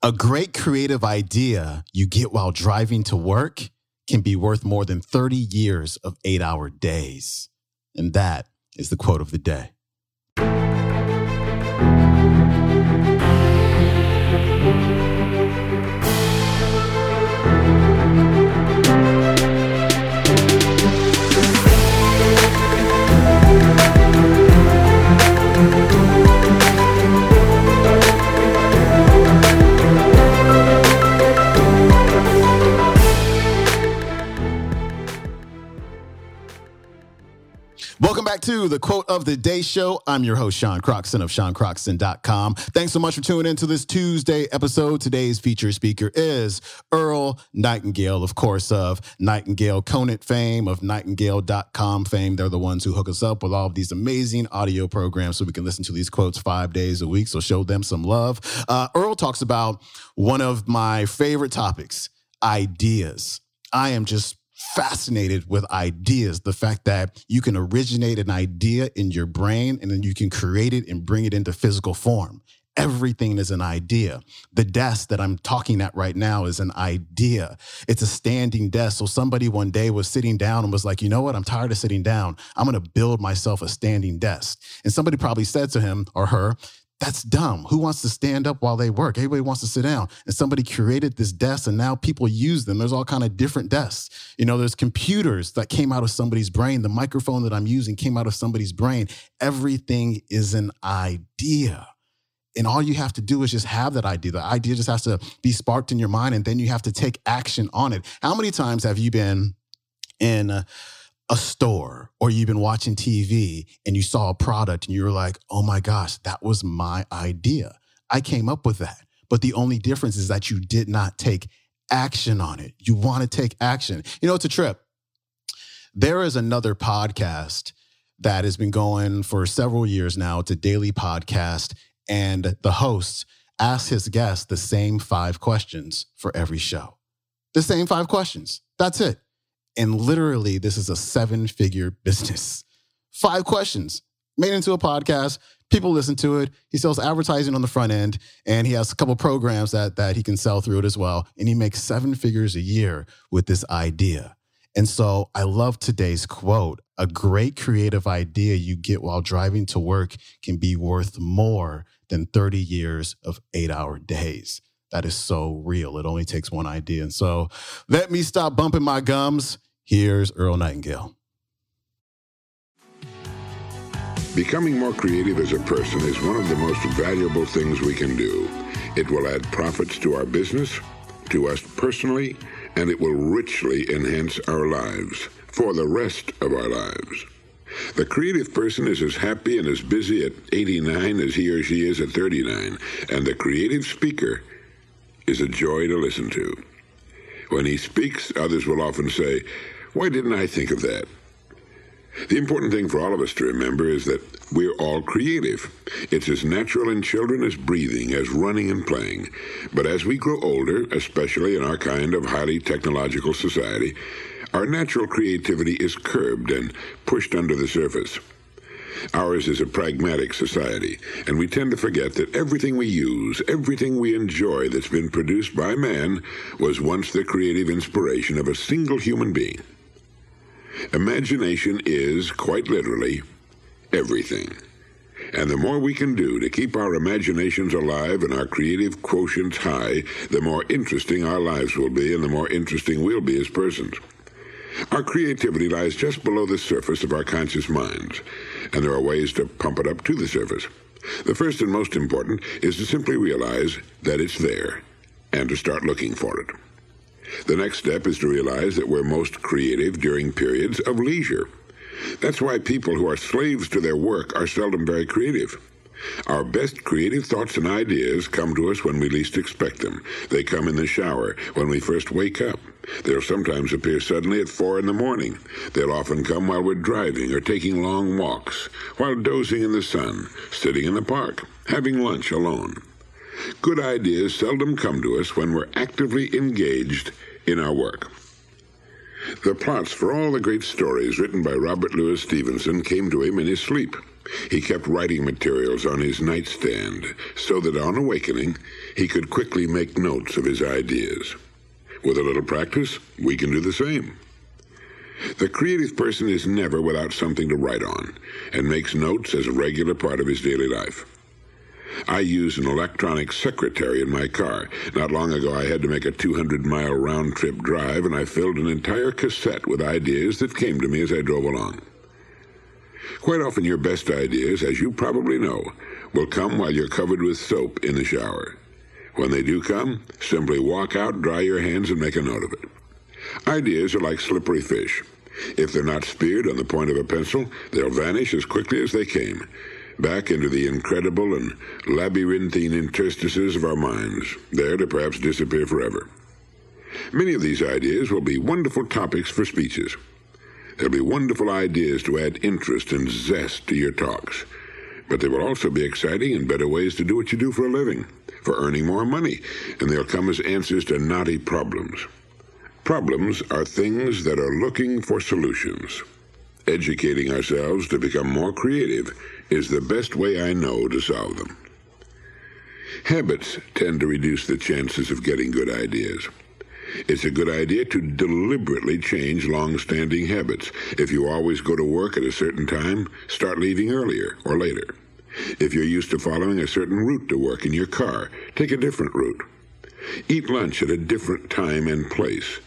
A great creative idea you get while driving to work can be worth more than 30 years of eight hour days. And that is the quote of the day. To the quote of the day show. I'm your host, Sean Croxton of SeanCroxton.com. Thanks so much for tuning into this Tuesday episode. Today's featured speaker is Earl Nightingale, of course, of Nightingale Conant fame, of Nightingale.com fame. They're the ones who hook us up with all of these amazing audio programs so we can listen to these quotes five days a week. So show them some love. Uh, Earl talks about one of my favorite topics ideas. I am just fascinated with ideas. The fact that you can originate an idea in your brain and then you can create it and bring it into physical form. Everything is an idea. The desk that I'm talking at right now is an idea. It's a standing desk. So somebody one day was sitting down and was like, you know what? I'm tired of sitting down. I'm going to build myself a standing desk. And somebody probably said to him or her, that's dumb. Who wants to stand up while they work? Everybody wants to sit down. And somebody created this desk and now people use them. There's all kind of different desks. You know, there's computers that came out of somebody's brain. The microphone that I'm using came out of somebody's brain. Everything is an idea. And all you have to do is just have that idea. The idea just has to be sparked in your mind and then you have to take action on it. How many times have you been in uh, a store or you've been watching TV and you saw a product and you were like, oh my gosh, that was my idea. I came up with that. But the only difference is that you did not take action on it. You want to take action. You know, it's a trip. There is another podcast that has been going for several years now. It's a daily podcast, and the host asks his guests the same five questions for every show. The same five questions. That's it. And literally, this is a seven figure business. Five questions made into a podcast. People listen to it. He sells advertising on the front end, and he has a couple programs that, that he can sell through it as well. And he makes seven figures a year with this idea. And so I love today's quote A great creative idea you get while driving to work can be worth more than 30 years of eight hour days. That is so real. It only takes one idea. And so let me stop bumping my gums Here's Earl Nightingale. Becoming more creative as a person is one of the most valuable things we can do. It will add profits to our business, to us personally, and it will richly enhance our lives for the rest of our lives. The creative person is as happy and as busy at 89 as he or she is at 39, and the creative speaker is a joy to listen to. When he speaks, others will often say, why didn't I think of that? The important thing for all of us to remember is that we're all creative. It's as natural in children as breathing, as running and playing. But as we grow older, especially in our kind of highly technological society, our natural creativity is curbed and pushed under the surface. Ours is a pragmatic society, and we tend to forget that everything we use, everything we enjoy that's been produced by man, was once the creative inspiration of a single human being. Imagination is, quite literally, everything. And the more we can do to keep our imaginations alive and our creative quotients high, the more interesting our lives will be and the more interesting we'll be as persons. Our creativity lies just below the surface of our conscious minds, and there are ways to pump it up to the surface. The first and most important is to simply realize that it's there and to start looking for it. The next step is to realize that we're most creative during periods of leisure. That's why people who are slaves to their work are seldom very creative. Our best creative thoughts and ideas come to us when we least expect them. They come in the shower, when we first wake up. They'll sometimes appear suddenly at four in the morning. They'll often come while we're driving or taking long walks, while dozing in the sun, sitting in the park, having lunch alone. Good ideas seldom come to us when we're actively engaged in our work. The plots for all the great stories written by Robert Louis Stevenson came to him in his sleep. He kept writing materials on his nightstand so that on awakening, he could quickly make notes of his ideas. With a little practice, we can do the same. The creative person is never without something to write on and makes notes as a regular part of his daily life. I use an electronic secretary in my car. Not long ago, I had to make a 200 mile round trip drive, and I filled an entire cassette with ideas that came to me as I drove along. Quite often, your best ideas, as you probably know, will come while you're covered with soap in the shower. When they do come, simply walk out, dry your hands, and make a note of it. Ideas are like slippery fish. If they're not speared on the point of a pencil, they'll vanish as quickly as they came, back into the incredible and labyrinthine interstices of our minds, there to perhaps disappear forever. Many of these ideas will be wonderful topics for speeches. There'll be wonderful ideas to add interest and zest to your talks. But there will also be exciting and better ways to do what you do for a living, for earning more money, and they'll come as answers to knotty problems. Problems are things that are looking for solutions. Educating ourselves to become more creative is the best way I know to solve them. Habits tend to reduce the chances of getting good ideas. It's a good idea to deliberately change long-standing habits. If you always go to work at a certain time, start leaving earlier or later. If you're used to following a certain route to work in your car, take a different route. Eat lunch at a different time and place.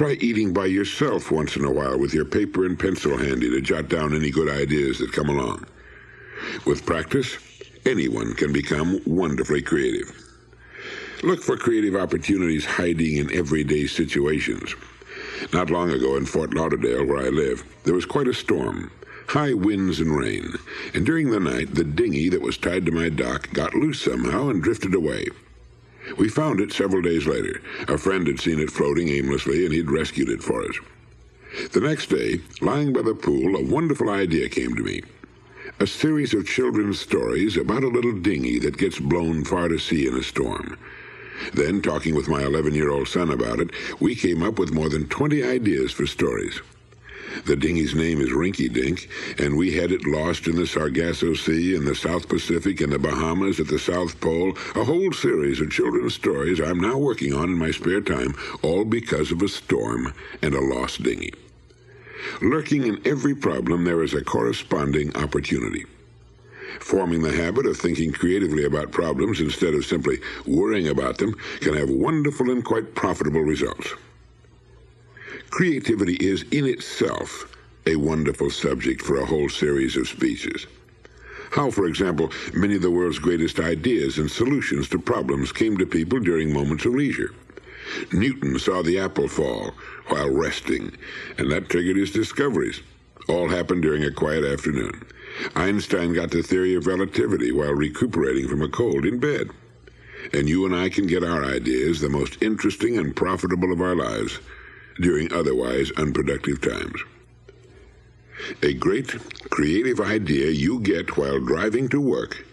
Try eating by yourself once in a while with your paper and pencil handy to jot down any good ideas that come along. With practice, anyone can become wonderfully creative. Look for creative opportunities hiding in everyday situations. Not long ago in Fort Lauderdale, where I live, there was quite a storm. High winds and rain, and during the night, the dinghy that was tied to my dock got loose somehow and drifted away. We found it several days later. A friend had seen it floating aimlessly, and he'd rescued it for us. The next day, lying by the pool, a wonderful idea came to me. A series of children's stories about a little dinghy that gets blown far to sea in a storm. Then, talking with my 11 year old son about it, we came up with more than 20 ideas for stories. The dinghy's name is Rinky Dink, and we had it lost in the Sargasso Sea, in the South Pacific, in the Bahamas, at the South Pole. A whole series of children's stories I'm now working on in my spare time, all because of a storm and a lost dinghy. Lurking in every problem, there is a corresponding opportunity. Forming the habit of thinking creatively about problems instead of simply worrying about them can have wonderful and quite profitable results. Creativity is in itself a wonderful subject for a whole series of speeches. How, for example, many of the world's greatest ideas and solutions to problems came to people during moments of leisure. Newton saw the apple fall while resting, and that triggered his discoveries. All happened during a quiet afternoon. Einstein got the theory of relativity while recuperating from a cold in bed. And you and I can get our ideas, the most interesting and profitable of our lives, during otherwise unproductive times. A great creative idea you get while driving to work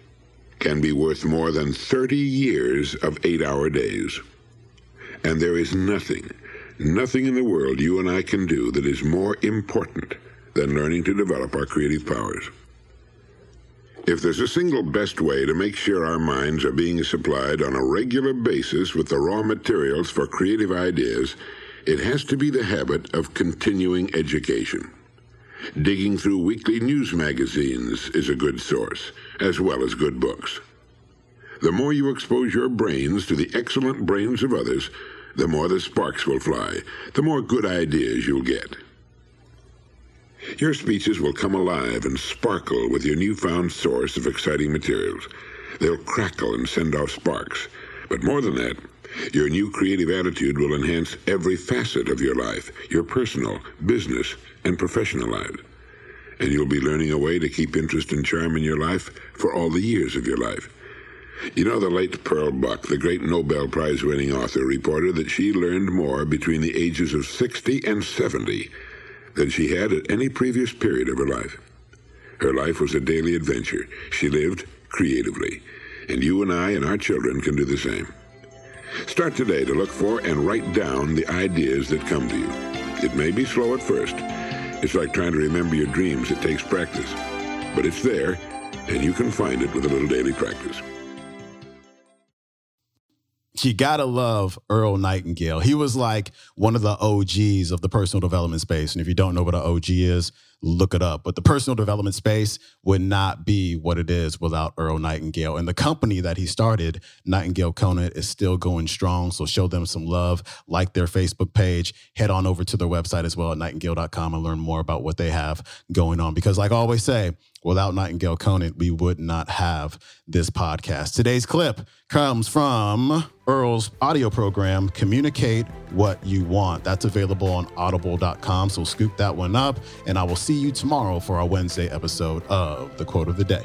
can be worth more than 30 years of eight hour days. And there is nothing, nothing in the world you and I can do that is more important than learning to develop our creative powers. If there's a single best way to make sure our minds are being supplied on a regular basis with the raw materials for creative ideas, it has to be the habit of continuing education. Digging through weekly news magazines is a good source, as well as good books. The more you expose your brains to the excellent brains of others, the more the sparks will fly, the more good ideas you'll get. Your speeches will come alive and sparkle with your newfound source of exciting materials. They'll crackle and send off sparks. But more than that, your new creative attitude will enhance every facet of your life, your personal, business, and professional life. And you'll be learning a way to keep interest and charm in your life for all the years of your life. You know, the late Pearl Buck, the great Nobel Prize winning author, reported that she learned more between the ages of 60 and 70 than she had at any previous period of her life. Her life was a daily adventure. She lived creatively. And you and I and our children can do the same. Start today to look for and write down the ideas that come to you. It may be slow at first. It's like trying to remember your dreams. It takes practice. But it's there, and you can find it with a little daily practice. you gotta love Earl Nightingale. He was like one of the OGs of the personal development space. And if you don't know what an OG is, look it up. But the personal development space would not be what it is without Earl Nightingale. And the company that he started, Nightingale Conant, is still going strong. So show them some love, like their Facebook page, head on over to their website as well at nightingale.com and learn more about what they have going on. Because, like I always say, without Nightingale Conant, we would not have this podcast. Today's clip comes from Earl's audio program, Communicate What You Want. That's available on audible.com. So scoop that one up, and I will see you tomorrow for our Wednesday episode of The Quote of the Day.